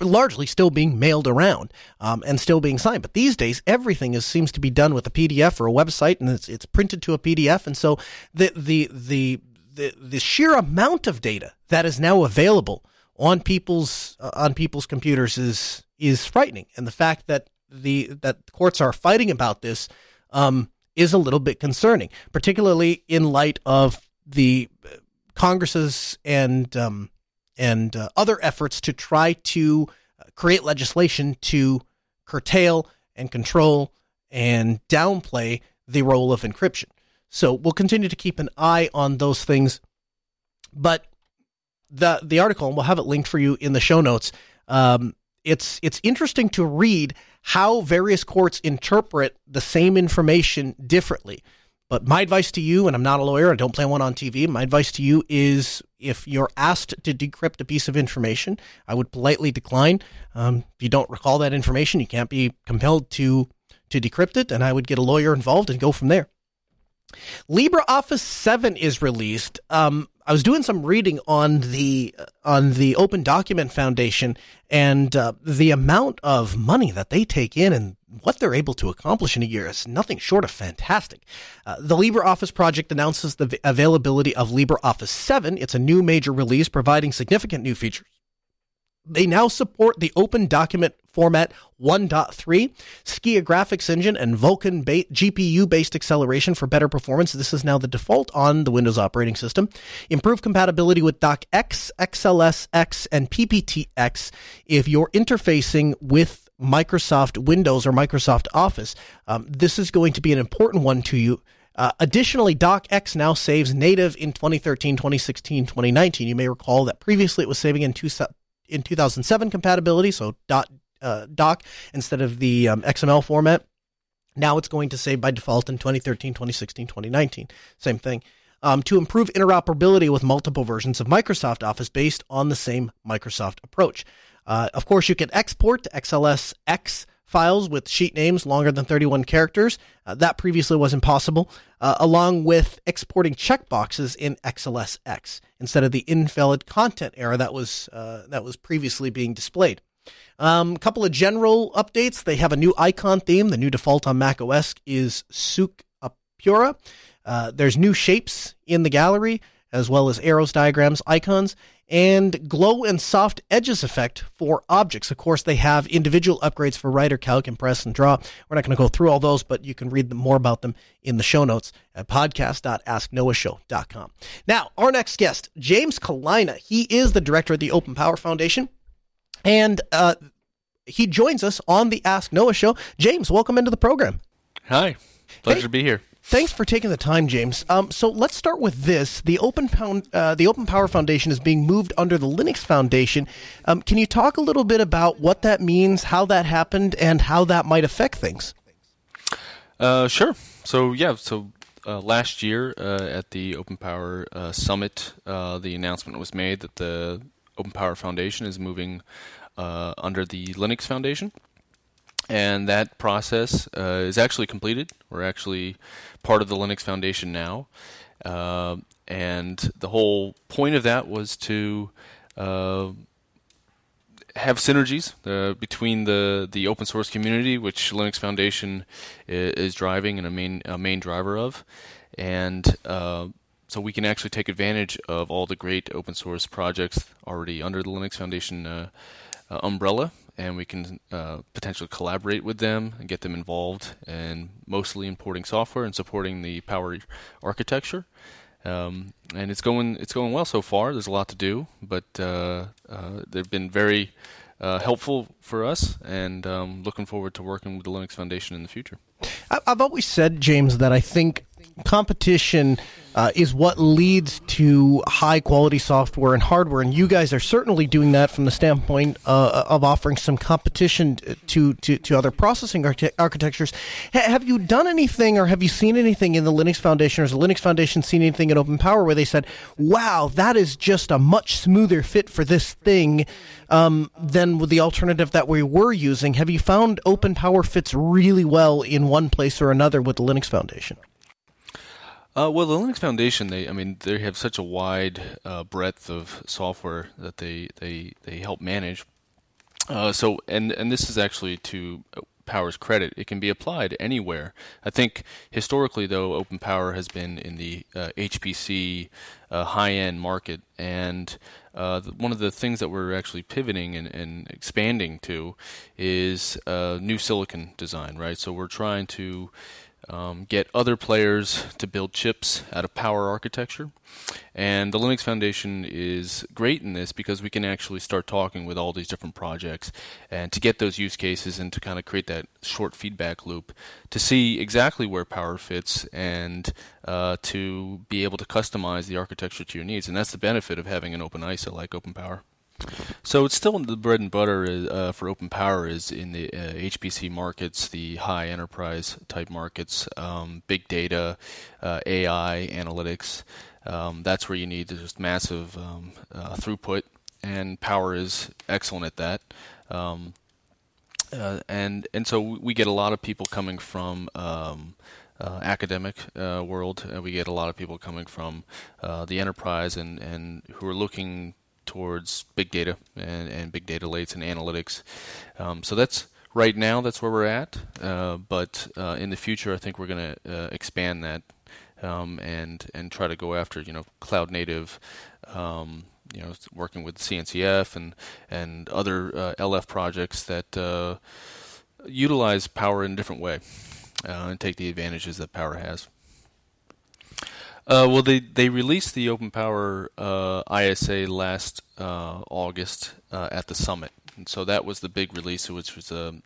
largely still being mailed around um, and still being signed. But these days, everything is seems to be done with a PDF or a website, and it's it's printed to a PDF. And so the the the the, the sheer amount of data that is now available on people's uh, on people's computers is is frightening. And the fact that the that courts are fighting about this um, is a little bit concerning, particularly in light of the Congress's and um, and uh, other efforts to try to uh, create legislation to curtail and control and downplay the role of encryption. So we'll continue to keep an eye on those things. But the the article, and we'll have it linked for you in the show notes. Um, it's it's interesting to read how various courts interpret the same information differently. But my advice to you, and I'm not a lawyer, I don't play one on TV. My advice to you is if you're asked to decrypt a piece of information, I would politely decline. Um, if you don't recall that information, you can't be compelled to to decrypt it, and I would get a lawyer involved and go from there. LibreOffice 7 is released. Um, I was doing some reading on the on the Open Document Foundation and uh, the amount of money that they take in and what they're able to accomplish in a year is nothing short of fantastic. Uh, the LibreOffice project announces the availability of LibreOffice 7. It's a new major release providing significant new features They now support the Open Document Format 1.3, Skia graphics engine, and Vulkan ba- GPU based acceleration for better performance. This is now the default on the Windows operating system. Improved compatibility with DocX, XLSX, and PPTX if you're interfacing with Microsoft Windows or Microsoft Office. Um, this is going to be an important one to you. Uh, additionally, DocX now saves native in 2013, 2016, 2019. You may recall that previously it was saving in, two, in 2007 compatibility, so dot, uh, doc instead of the um, XML format. Now it's going to say by default in 2013, 2016, 2019. Same thing. Um, to improve interoperability with multiple versions of Microsoft Office based on the same Microsoft approach. Uh, of course, you can export XLSX files with sheet names longer than 31 characters. Uh, that previously was impossible, uh, along with exporting checkboxes in XLSX instead of the invalid content error that was uh, that was previously being displayed. A um, couple of general updates. They have a new icon theme. The new default on macOS is Suk Apura. Uh, there's new shapes in the gallery, as well as arrows, diagrams, icons, and glow and soft edges effect for objects. Of course, they have individual upgrades for writer, calc, and press and draw. We're not going to go through all those, but you can read more about them in the show notes at podcast.asknoahshow.com. Now, our next guest, James Kulina. He is the director of the Open Power Foundation, and uh, he joins us on the Ask Noah show. James, welcome into the program. Hi, pleasure hey. to be here. Thanks for taking the time, James. Um, so let's start with this: the Open Pound, uh, the Open Power Foundation is being moved under the Linux Foundation. Um, can you talk a little bit about what that means, how that happened, and how that might affect things? Uh, sure. So yeah, so uh, last year uh, at the Open Power uh, Summit, uh, the announcement was made that the Open Power Foundation is moving under the Linux Foundation and that process uh, is actually completed. We're actually part of the Linux Foundation now, uh, and the whole point of that was to uh, have synergies uh, between the the open source community, which Linux Foundation is, driving and a main a main driver of, and uh, so we can actually take advantage of all the great open source projects already under the Linux Foundation uh, umbrella and we can uh, potentially collaborate with them and get them involved in mostly importing software and supporting the power architecture. Um, and it's going it's going well so far. There's a lot to do, but uh, uh, they've been very uh, helpful for us, and um, looking forward to working with the Linux Foundation in the future. I've always said, James, that I think competition uh, is what leads to high quality software and hardware, and you guys are certainly doing that from the standpoint uh, of offering some competition to to, to other processing archi- architectures. H- have you done anything, or have you seen anything in the Linux Foundation, or has the Linux Foundation seen anything in Open Power where they said, "Wow, that is just a much smoother fit for this thing um, than with the alternative that we were using"? Have you found Open Power fits really well in one place or another with the Linux Foundation? Uh, well, the Linux Foundation, they, I mean, they have such a wide uh, breadth of software that they they they help manage. Uh, so, and and this is actually to Power's credit, it can be applied anywhere. I think historically, though, Open Power has been in the HPC uh, uh, high-end market, and uh, one of the things that we're actually pivoting and, and expanding to is new silicon design. Right, so we're trying to um, get other players to build chips out of power architecture. And the Linux Foundation is great in this because we can actually start talking with all these different projects and to get those use cases and to kind of create that short feedback loop to see exactly where power fits and uh, to be able to customize the architecture to your needs. And that's the benefit of having an open ISA like Open Power. So it's still in the bread and butter uh, for Open Power is in the uh, HPC markets, the high enterprise type markets, um, big data, uh, AI, analytics. Um, that's where you need just massive um, uh, throughput, and Power is excellent at that. Um, uh, and and so we get a lot of people coming from. Um, uh, academic uh, world. Uh, we get a lot of people coming from the enterprise and, and who are looking towards big data and, and big data lakes and analytics. Um, so that's right now that's where we're at. Uh, but uh, in the future, I think we're going to uh, expand that um, and and try to go after you know cloud native. Um, you know working with CNCF and and other uh, LF projects that uh, utilize power in a different way and take the advantages that power has. Uh, well, they they released the Open Power uh, ISA last uh, August uh, at the summit, and so that was the big release, which was um,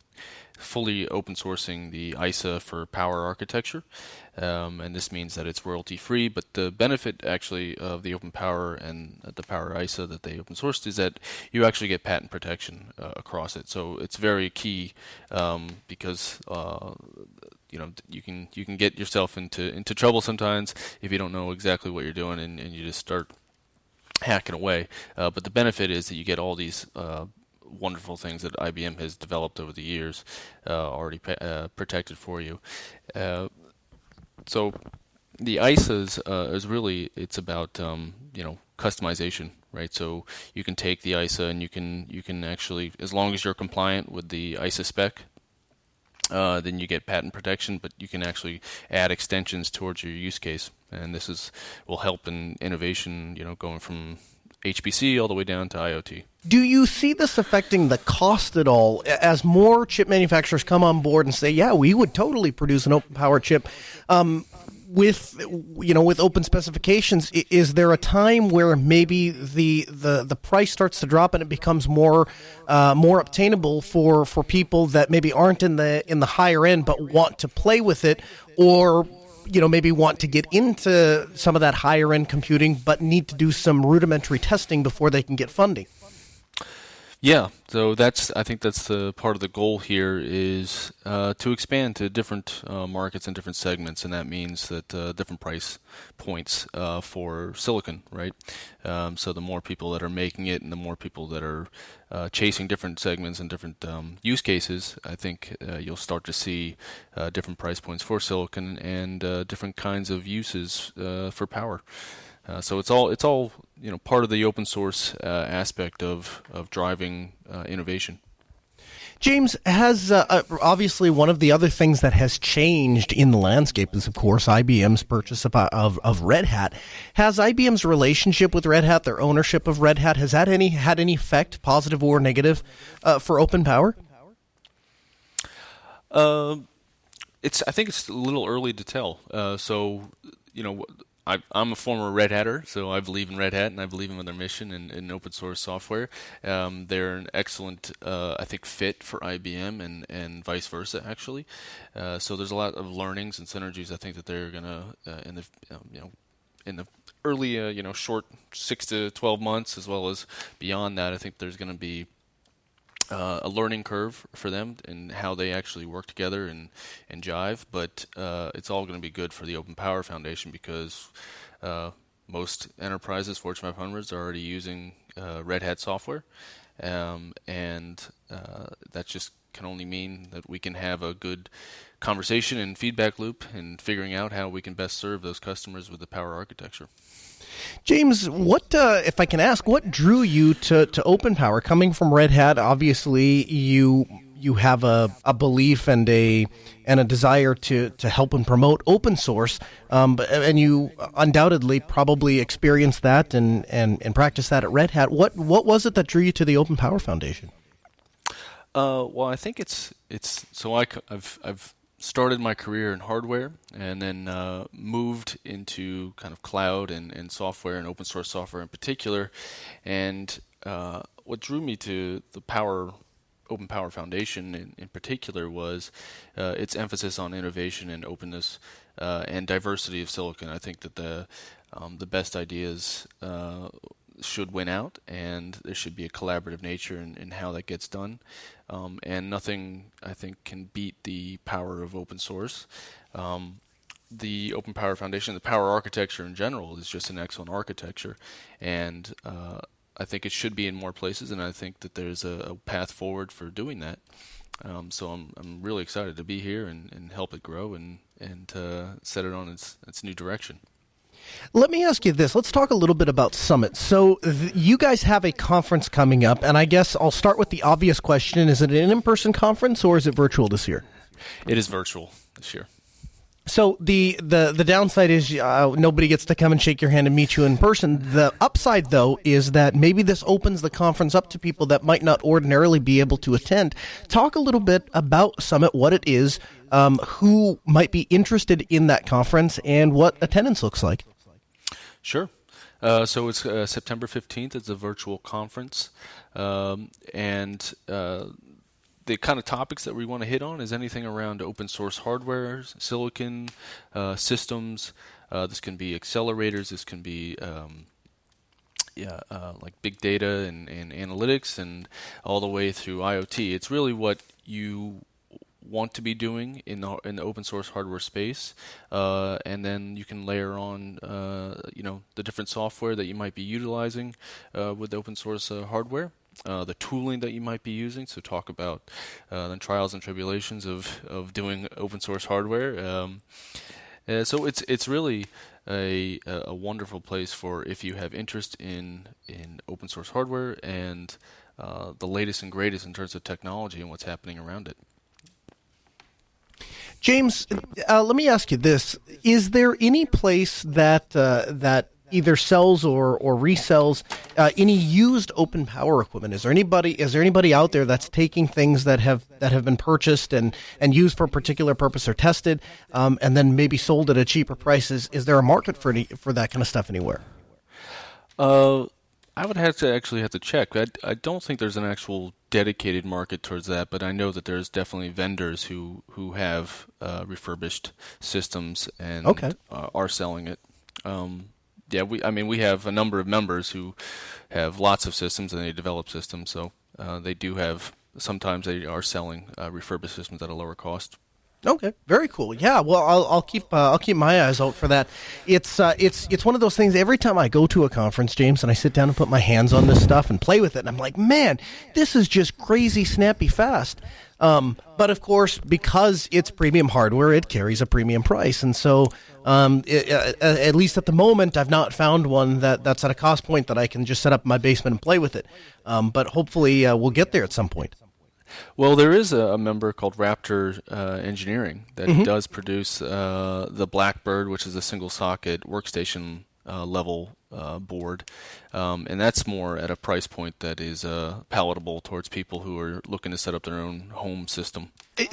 fully open sourcing the ISA for power architecture, um, and this means that it's royalty free. But the benefit actually of the Open Power and the Power ISA that they open sourced is that you actually get patent protection uh, across it. So it's very key um, because uh, you know you can you can get yourself into into trouble sometimes if you don't know exactly what you're doing and, and you just start hacking away. Uh, but the benefit is that you get all these uh, wonderful things that IBM has developed over the years uh, already uh, protected for you. Uh, so the ISAs uh, is really it's about um, you know customization, right? So you can take the ISA and you can you can actually as long as you're compliant with the ISA spec. Uh, then you get patent protection, but you can actually add extensions towards your use case, and this is will help in innovation. You know, going from HPC all the way down to IoT. Do you see this affecting the cost at all as more chip manufacturers come on board and say, "Yeah, we would totally produce an open power chip"? Um, with you know with open specifications is there a time where maybe the the the price starts to drop and it becomes more uh, more obtainable for for people that maybe aren't in the in the higher end but want to play with it or you know maybe want to get into some of that higher end computing but need to do some rudimentary testing before they can get funding yeah, so that's I think that's the part of the goal here is uh, to expand to different uh, markets and different segments, and that means that uh, different price points uh, for silicon, right? Um, so the more people that are making it, and the more people that are uh, chasing different segments and different um, use cases, I think uh, you'll start to see different price points for silicon and different kinds of uses for power. Uh, so it's all it's all you know part of the open source uh, aspect of of driving uh, innovation. James has uh, uh, obviously one of the other things that has changed in the landscape is, of course, IBM's purchase of, of, of Red Hat. Has IBM's relationship with Red Hat, their ownership of Red Hat, has that any had any effect, positive or negative, for Open Power? it's I think it's a little early to tell. so you know I, am a former Red Hatter, so I believe in Red Hat and I believe in their mission and, in open source software. Um, they're an excellent, uh, I think, fit for IBM and, and vice versa, actually. Uh, so there's a lot of learnings and synergies. I think that they're gonna uh, in the um, you know in the early uh, you know short six to twelve months as well as beyond that. I think there's going to be uh, a learning curve for them and how they actually work together and, and jive. But uh, it's all going to be good for the Open Power Foundation because uh, most enterprises, Fortune 500s, are already using uh, Red Hat software. Um, and uh, that just can only mean that we can have a good conversation and feedback loop and figuring out how we can best serve those customers with the power architecture. James, what uh, if I can ask, what drew you to, to Open Power? Coming from Red Hat, obviously you you have a, a belief and a and a desire to, to help and promote open source, um, and you undoubtedly probably experienced that and, and, and practice that at Red Hat. What what was it that drew you to the Open Power Foundation? Uh, well, I think it's it's so I, have I've started my career in hardware and then uh, moved into kind of cloud and, and software and open source software in particular. And uh, what drew me to the Power Open Power Foundation in, in particular was uh, its emphasis on innovation and openness uh, and diversity of silicon. I think that the um, the best ideas uh, should win out, and there should be a collaborative nature in, in how that gets done. Um, and nothing, I think, can beat the power of open source. Um, the Open Power Foundation, the power architecture in general, is just an excellent architecture, and uh, I think it should be in more places. And I think that there's a, a path forward for doing that. Um, so I'm I'm really excited to be here and, and help it grow and and uh, set it on its its new direction. Let me ask you this. Let's talk a little bit about Summit. So, th- you guys have a conference coming up, and I guess I'll start with the obvious question Is it an in person conference or is it virtual this year? It is virtual this year. So the the the downside is uh, nobody gets to come and shake your hand and meet you in person. The upside, though, is that maybe this opens the conference up to people that might not ordinarily be able to attend. Talk a little bit about Summit, what it is, um, who might be interested in that conference, and what attendance looks like. Sure. Uh, so it's uh, September 15th. It's a virtual conference. Um, and uh, the kind of topics that we want to hit on is anything around open source hardware, silicon uh, systems. Uh, this can be accelerators. This can be um, yeah, uh, like big data and, and analytics, and all the way through IoT. It's really what you want to be doing in the in the open source hardware space, uh, and then you can layer on uh, you know the different software that you might be utilizing uh, with open source uh, hardware uh, the tooling that you might be using. So talk about uh, the trials and tribulations of, of doing open source hardware. Um, so it's it's really a a wonderful place for if you have interest in in open source hardware and the latest and greatest in terms of technology and what's happening around it. James, uh, let me ask you this: Is there any place that uh, that either sells or or resells uh, any used open power equipment? Is there anybody is there anybody out there that's taking things that have that have been purchased and and used for a particular purpose or tested, um, and then maybe sold at a cheaper price? Is, is there a market for any, for that kind of stuff anywhere? Uh, I would have to actually have to check. I, I don't think there's an actual dedicated market towards that, but I know that there's definitely vendors who who have uh, refurbished systems and okay. uh, are selling it. Um, yeah, we I mean we have a number of members who have lots of systems and they develop systems, so uh, they do have sometimes they are selling uh, refurbished systems at a lower cost. Okay, very cool. Yeah, well, I'll, I'll keep uh, I'll keep my eyes out for that. It's uh, it's it's one of those things. Every time I go to a conference, James, and I sit down and put my hands on this stuff and play with it, and I'm like, man, this is just crazy, snappy, fast. Um, but of course, because it's premium hardware, it carries a premium price, and so um, it, uh, at least at the moment, I've not found one that that's at a cost point that I can just set up in my basement and play with it. Um, but hopefully, uh, we'll get there at some point. Well, there is a, a member called Raptor uh, Engineering that mm-hmm. does produce uh, the Blackbird, which is a single socket workstation uh, level uh, board, um, and that's more at a price point that is uh, palatable towards people who are looking to set up their own home system.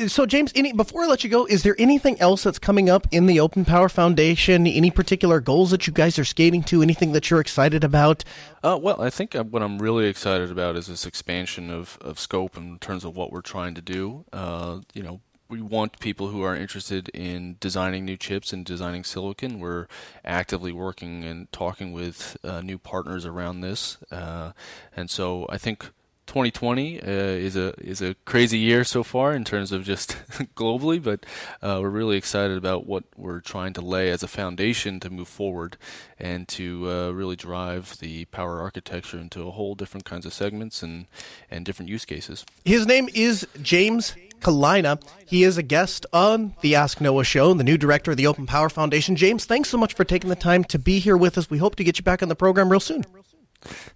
So, James, any, before I let you go, is there anything else that's coming up in the Open Power Foundation? Any particular goals that you guys are skating to? Anything that you're excited about? Uh, well, I think uh, what I'm really excited about is this expansion of, of scope in terms of what we're trying to do. Uh, you know, we want people who are interested in designing new chips and designing silicon. We're actively working and talking with uh, new partners around this, uh, and so I think 2020 uh, is a is a crazy year so far in terms of just <laughs> globally, but uh, we're really excited about what we're trying to lay as a foundation to move forward and to uh, really drive the power architecture into a whole different kinds of segments and and different use cases. His name is James Kulina. He is a guest on the Ask Noah show, and the new director of the Open Power Foundation. James, thanks so much for taking the time to be here with us. We hope to get you back on the program real soon.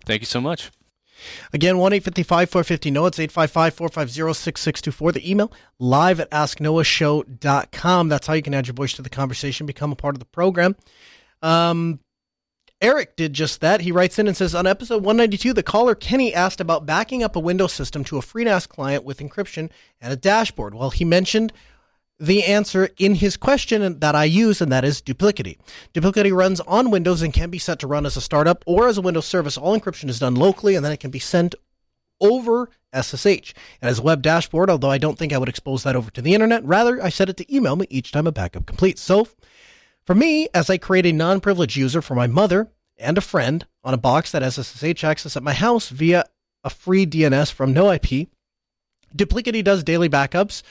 Thank you so much. Again, 1 855 450 NOAH. It's 855 450 6624. The email live at asknoahshow.com. That's how you can add your voice to the conversation, become a part of the program. Um, Eric did just that. He writes in and says On episode 192, the caller Kenny asked about backing up a Windows system to a FreeNAS client with encryption and a dashboard. Well, he mentioned the answer in his question that I use, and that is Duplicity. Duplicity runs on Windows and can be set to run as a startup or as a Windows service. All encryption is done locally, and then it can be sent over SSH. And as a web dashboard, although I don't think I would expose that over to the internet, rather, I set it to email me each time a backup completes. So for me, as I create a non privileged user for my mother and a friend on a box that has SSH access at my house via a free DNS from NoIP, Duplicity does daily backups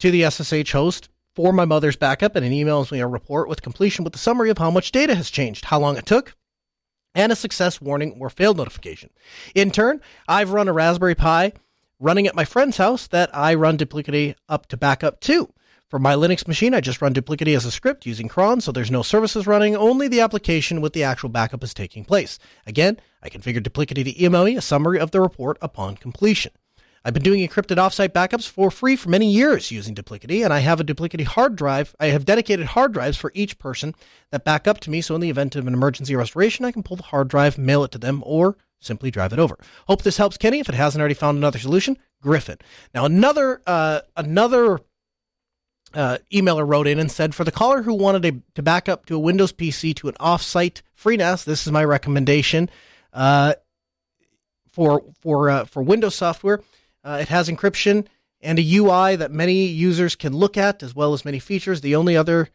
to the SSH host for my mother's backup and it emails me a report with completion with a summary of how much data has changed, how long it took, and a success warning or failed notification. In turn, I've run a Raspberry Pi running at my friend's house that I run Duplicity up to backup to. For my Linux machine, I just run Duplicity as a script using cron, so there's no services running, only the application with the actual backup is taking place. Again, I configured Duplicity to email me a summary of the report upon completion. I've been doing encrypted offsite backups for free for many years using Duplicity, and I have a Duplicity hard drive. I have dedicated hard drives for each person that back up to me, so in the event of an emergency restoration, I can pull the hard drive, mail it to them, or simply drive it over. Hope this helps Kenny. If it hasn't already found another solution, Griffin. Now another uh, another uh, emailer wrote in and said for the caller who wanted a, to back up to a Windows PC to an offsite FreeNAS, this is my recommendation. Uh, for for uh, for Windows software, uh, it has encryption and a UI that many users can look at, as well as many features. The only other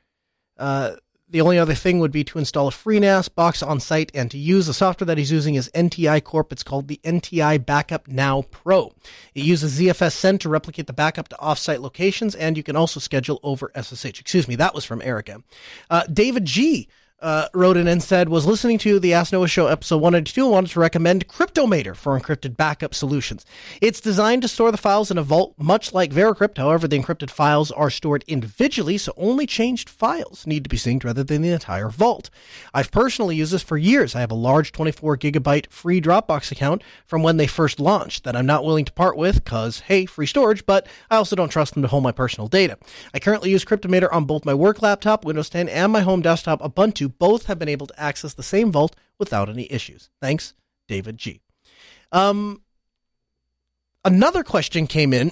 uh, the only other thing would be to install a FreeNAS box on site and to use the software that he's using is NTI Corp. It's called the NTI Backup Now Pro. It uses ZFS Send to replicate the backup to offsite locations, and you can also schedule over SSH. Excuse me, that was from Erica. Uh, David G uh, wrote in and said was listening to the Ask Noah Show episode 192 and wanted to recommend Cryptomator for encrypted backup solutions. It's designed to store the files in a vault, much like Veracrypt. However, the encrypted files are stored individually, so only changed files need to be synced rather than the entire vault. I've personally used this for years. I have a large 24 gigabyte free Dropbox account from when they first launched that I'm not willing to part with because, hey, free storage, but I also don't trust them to hold my personal data. I currently use Cryptomator on both my work laptop, Windows 10, and my home desktop, Ubuntu both have been able to access the same vault without any issues. Thanks, David G. Um, another question came in.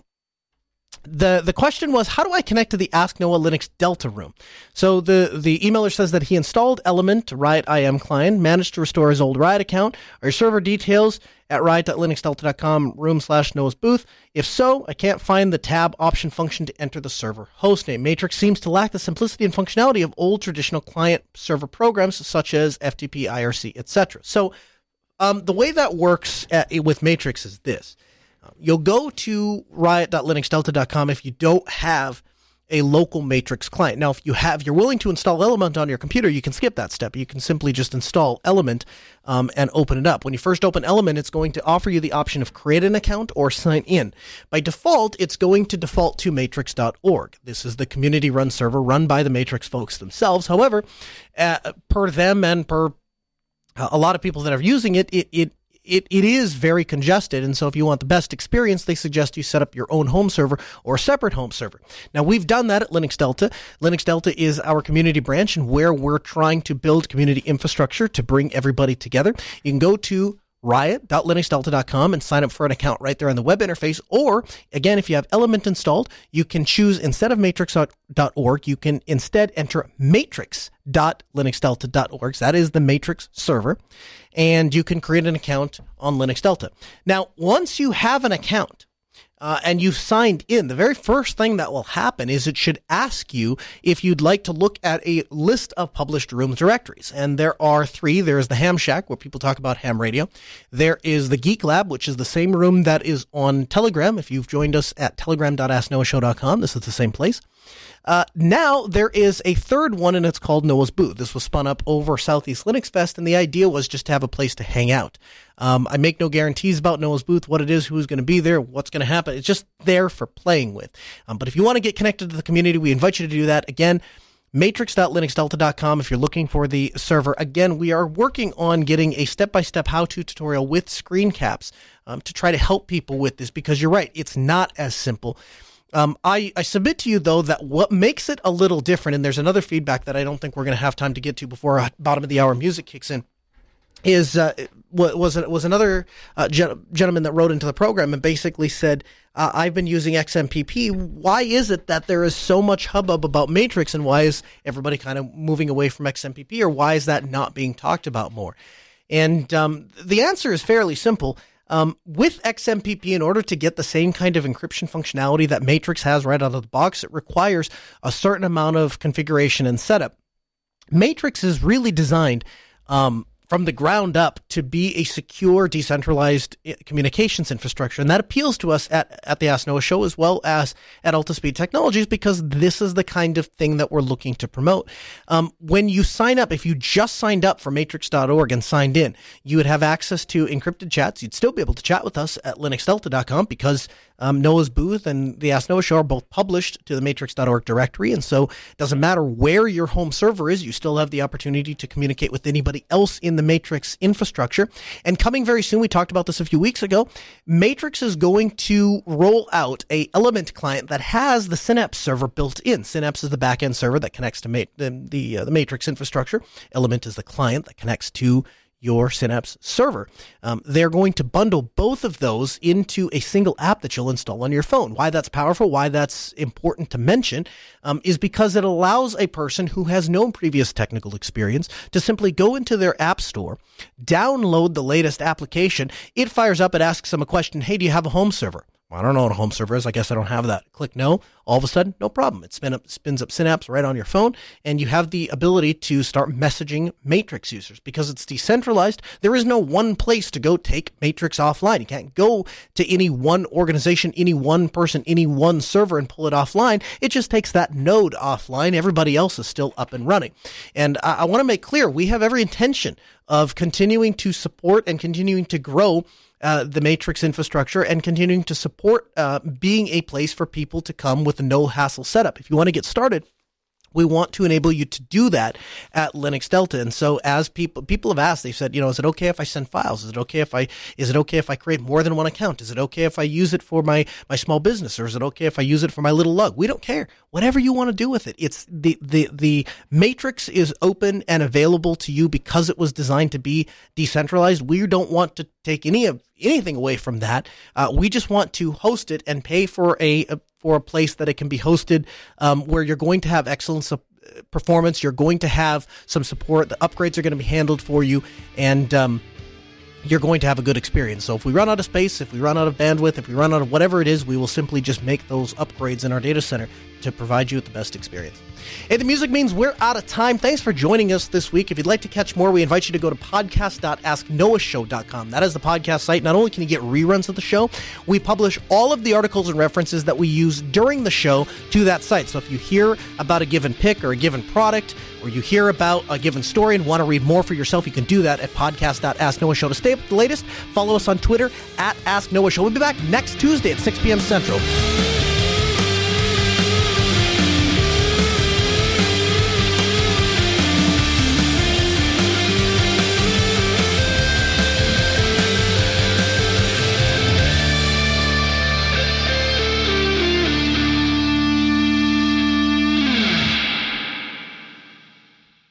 The the question was how do I connect to the Ask Noah Linux Delta room? So the the emailer says that he installed Element Riot IM client, managed to restore his old Riot account. Our server details at riot.linuxdelta.com room slash Noah's booth. If so, I can't find the tab option function to enter the server hostname. Matrix seems to lack the simplicity and functionality of old traditional client server programs such as FTP, IRC, etc. So um, the way that works at, with Matrix is this. You'll go to riot.linuxdelta.com if you don't have a local matrix client. Now, if you have, you're willing to install Element on your computer, you can skip that step. You can simply just install Element um, and open it up. When you first open Element, it's going to offer you the option of create an account or sign in. By default, it's going to default to matrix.org. This is the community run server run by the Matrix folks themselves. However, uh, per them and per a lot of people that are using it, it, it it, it is very congested. And so if you want the best experience, they suggest you set up your own home server or a separate home server. Now we've done that at Linux Delta. Linux Delta is our community branch and where we're trying to build community infrastructure to bring everybody together. You can go to riot.linuxdelta.com and sign up for an account right there on the web interface. Or again, if you have Element installed, you can choose instead of matrix.org, you can instead enter matrix.linuxdelta.org. That is the matrix server. And you can create an account on Linux Delta. Now, once you have an account, uh, and you've signed in, the very first thing that will happen is it should ask you if you'd like to look at a list of published rooms directories. And there are three. There's the Ham Shack, where people talk about ham radio. There is the Geek Lab, which is the same room that is on Telegram. If you've joined us at telegram.asknoahshow.com, this is the same place. Uh, now there is a third one, and it's called Noah's Booth. This was spun up over Southeast Linux Fest, and the idea was just to have a place to hang out. Um, I make no guarantees about Noah's Booth, what it is, who's going to be there, what's going to happen. It's just there for playing with. Um, but if you want to get connected to the community, we invite you to do that. Again, matrix.linuxdelta.com if you're looking for the server. Again, we are working on getting a step-by-step how-to tutorial with screen caps um, to try to help people with this because you're right, it's not as simple. Um, I, I submit to you though that what makes it a little different, and there's another feedback that I don't think we're going to have time to get to before uh, bottom of the hour music kicks in, is uh, was was another uh, gentleman that wrote into the program and basically said, uh, "I've been using XMPP. Why is it that there is so much hubbub about Matrix, and why is everybody kind of moving away from XMPP, or why is that not being talked about more?" And um, the answer is fairly simple. Um, with XMPP, in order to get the same kind of encryption functionality that Matrix has right out of the box, it requires a certain amount of configuration and setup. Matrix is really designed um, from the ground up to be a secure, decentralized eh, communications infrastructure. And that appeals to us at, at the Ask Noah show as well as at Altispeed Technologies because this is the kind of thing that we're looking to promote. Um, when you sign up, if you just signed up for matrix.org and signed in, you would have access to encrypted chats. You'd still be able to chat with us at linuxdelta.com because um, Noah's booth and the Ask Noah show are both published to the matrix.org directory. And so it doesn't matter where your home server is, you still have the opportunity to communicate with anybody else in the Matrix infrastructure. And coming very soon, we talked about this a few weeks ago, Matrix is going to roll out a Element client that has the Synapse server built in. Synapse is the backend server that connects to Ma- the, the, uh, the Matrix infrastructure. Element is the client that connects to your Synapse server. Um, they're going to bundle both of those into a single app that you'll install on your phone. Why that's powerful, why that's important to mention, um, is because it allows a person who has no previous technical experience to simply go into their app store, download the latest application. It fires up, it asks them a question Hey, do you have a home server? I don't know what a home server is. I guess I don't have that. Click no. All of a sudden, no problem. It spin up, spins up Synapse right on your phone, and you have the ability to start messaging Matrix users because it's decentralized. There is no one place to go take Matrix offline. You can't go to any one organization, any one person, any one server and pull it offline. It just takes that node offline. Everybody else is still up and running. And I, I want to make clear we have every intention of continuing to support and continuing to grow uh, the Matrix infrastructure and continuing to support uh, being a place for people to come with a no hassle setup. If you want to get started, we want to enable you to do that at Linux Delta. And so as people people have asked, they've said, you know, is it okay if I send files? Is it okay if I is it okay if I create more than one account? Is it okay if I use it for my my small business or is it okay if I use it for my little lug? We don't care. Whatever you want to do with it. It's the the the matrix is open and available to you because it was designed to be decentralized. We don't want to take any of anything away from that. Uh, we just want to host it and pay for a, a for a place that it can be hosted um, where you're going to have excellent su- performance. You're going to have some support. The upgrades are going to be handled for you, and um, you're going to have a good experience. So if we run out of space, if we run out of bandwidth, if we run out of whatever it is, we will simply just make those upgrades in our data center to provide you with the best experience. Hey, the music means we're out of time. Thanks for joining us this week. If you'd like to catch more, we invite you to go to podcast.asknoahshow.com. That is the podcast site. Not only can you get reruns of the show, we publish all of the articles and references that we use during the show to that site. So if you hear about a given pick or a given product, or you hear about a given story and want to read more for yourself, you can do that at podcast.asknoahshow. To stay up with the latest, follow us on Twitter at Ask Noah Show. We'll be back next Tuesday at 6 p.m. Central.